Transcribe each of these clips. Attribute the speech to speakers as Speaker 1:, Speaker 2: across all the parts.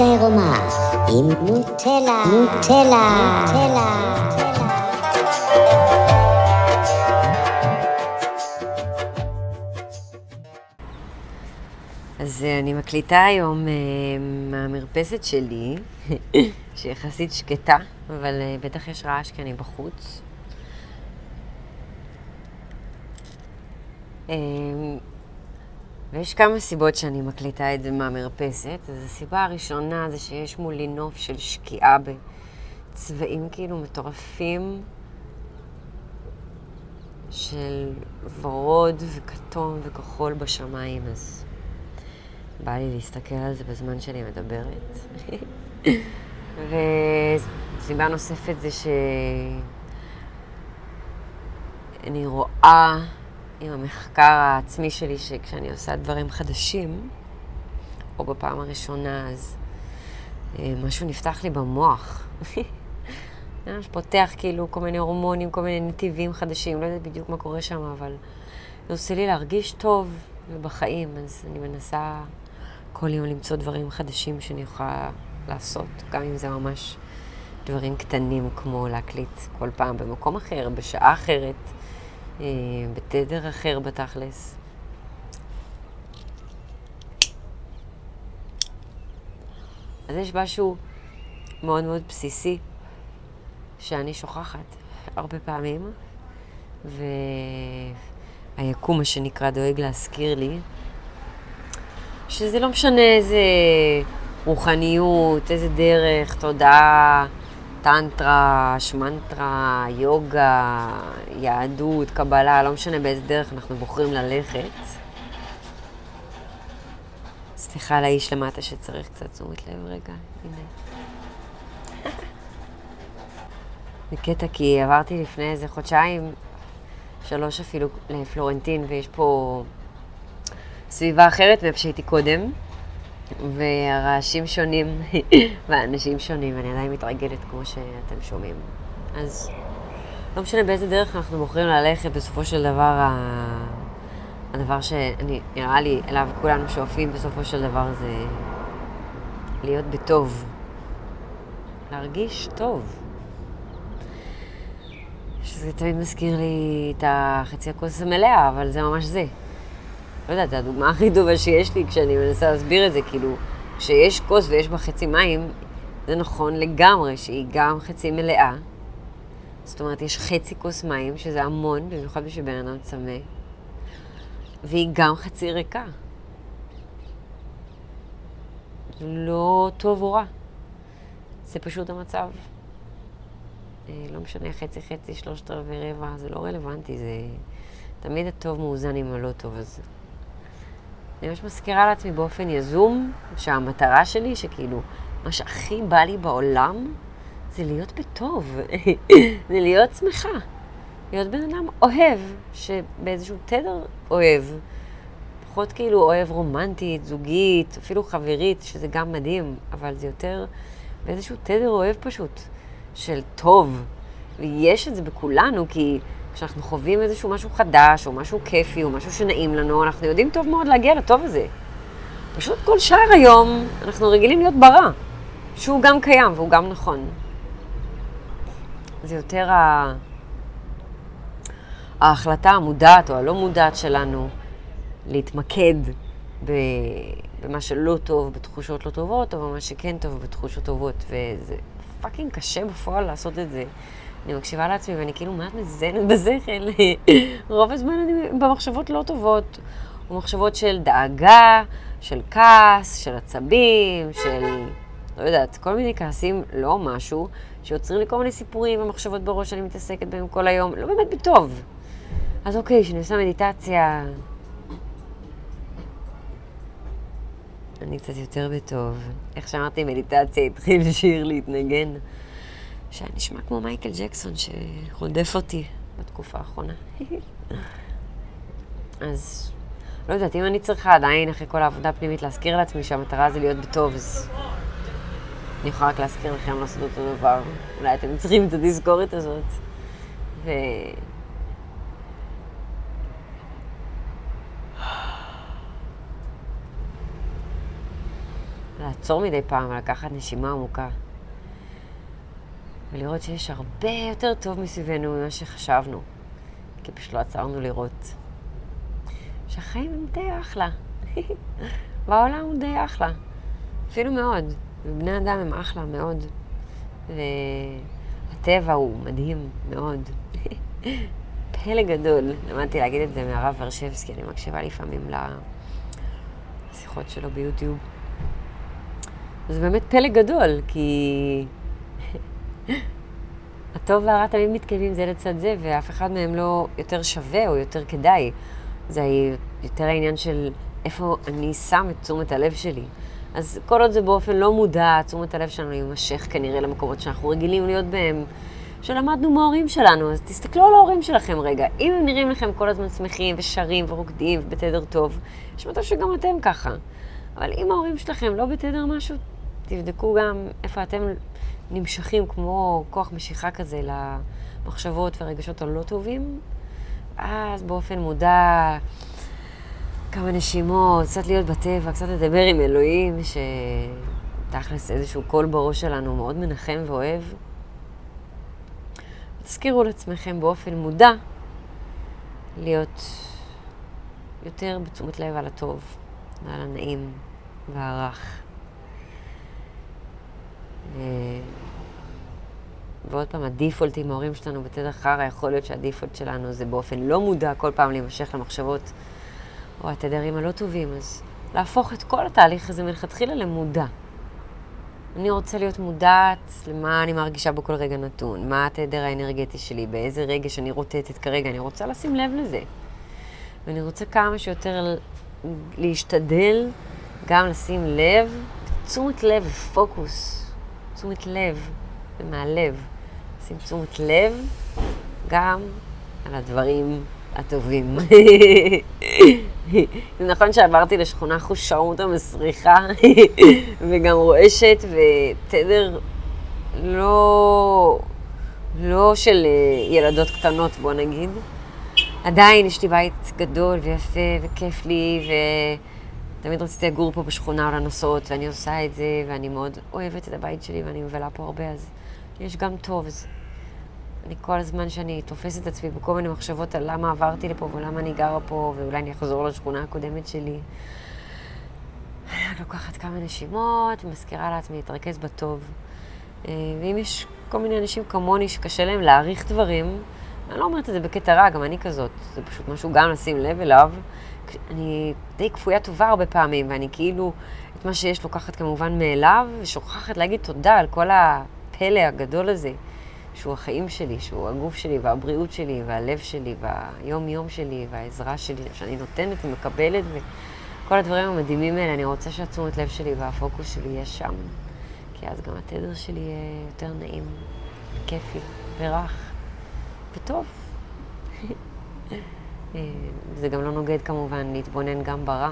Speaker 1: עירומה עם נוטלה, נוטלה, נוטלה.
Speaker 2: אז אה, אני מקליטה היום אה, מהמרפסת שלי, שיחסית שקטה, אבל אה, בטח יש רעש כי אני בחוץ. ויש כמה סיבות שאני מקליטה את זה מהמרפסת. אז הסיבה הראשונה זה שיש מולי נוף של שקיעה בצבעים כאילו מטורפים, של ורוד וכתום וכחול בשמיים, אז בא לי להסתכל על זה בזמן שאני מדברת. וסיבה נוספת זה שאני רואה עם המחקר העצמי שלי שכשאני עושה דברים חדשים, או בפעם הראשונה, אז אה, משהו נפתח לי במוח. ממש פותח כאילו כל מיני הורמונים, כל מיני נתיבים חדשים, לא יודעת בדיוק מה קורה שם, אבל זה עושה לי להרגיש טוב בחיים, אז אני מנסה כל יום למצוא דברים חדשים שאני יכולה לעשות, גם אם זה ממש דברים קטנים, כמו להקליט כל פעם במקום אחר, בשעה אחרת, בתדר אחר בתכלס. אז יש משהו מאוד מאוד בסיסי שאני שוכחת הרבה פעמים, והיקום, מה שנקרא, דואג להזכיר לי שזה לא משנה איזה רוחניות, איזה דרך, תודעה, טנטרה, שמנטרה, יוגה, יהדות, קבלה, לא משנה באיזה דרך אנחנו בוחרים ללכת. סליחה לאיש למטה שצריך קצת תשומת לב רגע, הנה. זה קטע כי עברתי לפני איזה חודשיים, שלוש אפילו, לפלורנטין, ויש פה סביבה אחרת מאיפה שהייתי קודם, והרעשים שונים והאנשים שונים, אני עדיין מתרגלת כמו שאתם שומעים. אז לא משנה באיזה דרך אנחנו בוחרים ללכת, בסופו של דבר, הדבר שנראה לי אליו כולנו שואפים בסופו של דבר זה להיות בטוב. להרגיש טוב. שזה תמיד מזכיר לי את החצי הכוס המלאה, אבל זה ממש זה. לא יודעת, זו הדוגמה הכי טובה שיש לי כשאני מנסה להסביר את זה, כאילו, כשיש כוס ויש בה חצי מים, זה נכון לגמרי שהיא גם חצי מלאה. זאת אומרת, יש חצי כוס מים, שזה המון, במיוחד בשביל בן אדם צמא, והיא גם חצי ריקה. לא טוב או רע. זה פשוט המצב. אה, לא משנה חצי חצי, שלושת רבעי רבע, זה לא רלוונטי, זה תמיד הטוב מאוזן עם הלא טוב הזה. אני ממש מזכירה לעצמי באופן יזום, שהמטרה שלי, שכאילו, מה שהכי בא לי בעולם, זה להיות בטוב, זה להיות שמחה. להיות בן אדם אוהב, שבאיזשהו תדר אוהב. פחות כאילו אוהב רומנטית, זוגית, אפילו חברית, שזה גם מדהים, אבל זה יותר באיזשהו תדר אוהב פשוט, של טוב. ויש את זה בכולנו, כי כשאנחנו חווים איזשהו משהו חדש, או משהו כיפי, או משהו שנעים לנו, אנחנו יודעים טוב מאוד להגיע לטוב הזה. פשוט כל שאר היום אנחנו רגילים להיות ברע, שהוא גם קיים והוא גם נכון. זה יותר ה... ההחלטה המודעת או הלא מודעת שלנו להתמקד במה שלא טוב, בתחושות לא טובות, או במה שכן טוב, בתחושות טובות. וזה fucking קשה בפועל לעשות את זה. אני מקשיבה לעצמי ואני כאילו מעט מזיינת בשכל. רוב הזמן אני במחשבות לא טובות, או מחשבות של דאגה, של כעס, של עצבים, של, לא יודעת, כל מיני כעסים, לא משהו, שיוצרים לי כל מיני סיפורים ומחשבות בראש שאני מתעסקת בהם כל היום, לא באמת בטוב. אז אוקיי, כשאני עושה מדיטציה, אני קצת יותר בטוב. איך שאמרתי, מדיטציה התחיל שיר להתנגן. שהיה נשמע כמו מייקל ג'קסון שרודף אותי בתקופה האחרונה. אז לא יודעת, אם אני צריכה עדיין, אחרי כל העבודה הפנימית, להזכיר לעצמי שהמטרה זה להיות בטוב, אז אני יכולה רק להזכיר לכם לעשות אותו דבר. אולי אתם צריכים את התזכורת הזאת. ו... לעצור מדי פעם ולקחת נשימה עמוקה. ולראות שיש הרבה יותר טוב מסביבנו ממה שחשבנו, כי פשוט לא עצרנו לראות. שהחיים הם די אחלה. והעולם הוא די אחלה. אפילו מאוד. ובני אדם הם אחלה מאוד. והטבע הוא מדהים מאוד. פלא גדול. למדתי להגיד את זה מהרב ורשבסקי, אני מקשיבה לפעמים לשיחות שלו ביוטיוב. זה באמת פלא גדול, כי הטוב והרע תמיד מתקיימים זה לצד זה, ואף אחד מהם לא יותר שווה או יותר כדאי. זה יותר העניין של איפה אני שם את תשומת הלב שלי. אז כל עוד זה באופן לא מודע, תשומת הלב שלנו יימשך כנראה למקומות שאנחנו רגילים להיות בהם, שלמדנו מההורים שלנו. אז תסתכלו על ההורים שלכם רגע. אם הם נראים לכם כל הזמן שמחים ושרים ורוקדים ובתדר טוב, יש מצב שגם אתם ככה. אבל אם ההורים שלכם לא בתדר משהו, תבדקו גם איפה אתם נמשכים כמו כוח משיכה כזה למחשבות והרגשות הלא טובים. אז באופן מודע, כמה נשימות, קצת להיות בטבע, קצת לדבר עם אלוהים, שתכלס איזשהו קול בראש שלנו מאוד מנחם ואוהב. תזכירו לעצמכם באופן מודע להיות יותר בתשומת לב על הטוב ועל הנעים והרך. ועוד פעם, הדיפולט עם ההורים שלנו בתדר חרא, יכול להיות שהדיפולט שלנו זה באופן לא מודע כל פעם להימשך למחשבות או התדרים הלא טובים, אז להפוך את כל התהליך הזה מלכתחילה למודע. אני רוצה להיות מודעת למה אני מרגישה בכל רגע נתון, מה התדר האנרגטי שלי, באיזה רגע שאני רוטטת כרגע, אני רוצה לשים לב לזה. ואני רוצה כמה שיותר להשתדל גם לשים לב, תשומת לב ופוקוס, תשומת לב ומהלב. לשים תשומת לב גם על הדברים הטובים. זה נכון שעברתי לשכונה חושרמוטה מסריחה וגם רועשת ותדר לא, לא של אה, ילדות קטנות, בוא נגיד. עדיין יש לי בית גדול ויפה וכיף לי, ותמיד רציתי לגור פה בשכונה או לנסות, ואני עושה את זה, ואני מאוד אוהבת את הבית שלי ואני מבלה פה הרבה, אז יש גם טוב. אני כל הזמן שאני תופסת את עצמי בכל מיני מחשבות על למה עברתי לפה ולמה אני גרה פה, ואולי אני אחזור לשכונה הקודמת שלי. אני לוקחת כמה נשימות ומזכירה לעצמי להתרכז בטוב. אה, ואם יש כל מיני אנשים כמוני שקשה להם להעריך דברים, אני לא אומרת את זה בקטע רע, גם אני כזאת. זה פשוט משהו גם לשים לב אליו. אני די כפויה טובה הרבה פעמים, ואני כאילו את מה שיש לוקחת כמובן מאליו, ושוכחת להגיד תודה על כל הפלא הגדול הזה. שהוא החיים שלי, שהוא הגוף שלי והבריאות שלי והלב שלי והיום-יום שלי והעזרה שלי, שאני נותנת ומקבלת וכל הדברים המדהימים האלה, אני רוצה שהתשומת לב שלי והפוקוס שלי יהיה שם, כי אז גם התדר שלי יהיה יותר נעים, כיפי ורך וטוב. זה גם לא נוגד כמובן להתבונן גם ברע.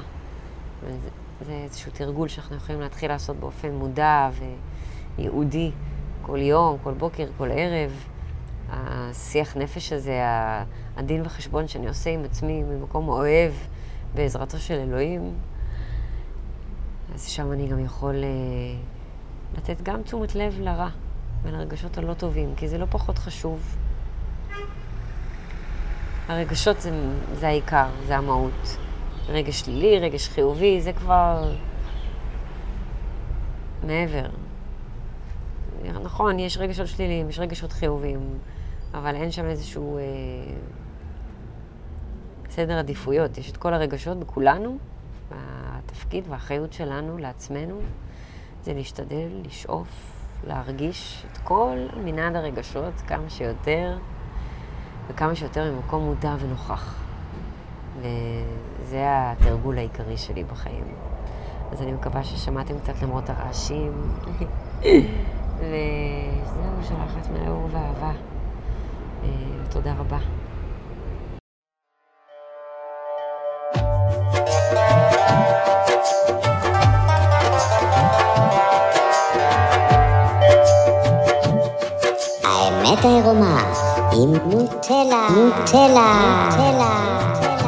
Speaker 2: זה, זה איזשהו תרגול שאנחנו יכולים להתחיל לעשות באופן מודע וייעודי. כל יום, כל בוקר, כל ערב. השיח נפש הזה, הדין וחשבון שאני עושה עם עצמי ממקום אוהב בעזרתו של אלוהים, אז שם אני גם יכול uh, לתת גם תשומת לב לרע ולרגשות הלא טובים, כי זה לא פחות חשוב. הרגשות זה, זה העיקר, זה המהות. רגש שלילי, רגש חיובי, זה כבר מעבר. נכון, יש רגשות שליליים, יש רגשות חיוביים, אבל אין שם איזשהו אה, סדר עדיפויות. יש את כל הרגשות בכולנו, והתפקיד והאחריות שלנו לעצמנו זה להשתדל, לשאוף, להרגיש את כל מנעד הרגשות כמה שיותר, וכמה שיותר ממקום מודע ונוכח. וזה התרגול העיקרי שלי בחיים. אז אני מקווה ששמעתם קצת למרות הרעשים. וזהו, שלחת מלא אור ואהבה. אה, תודה רבה.
Speaker 1: האמת העירומה עם נוטלה, נוטלה, נוטלה.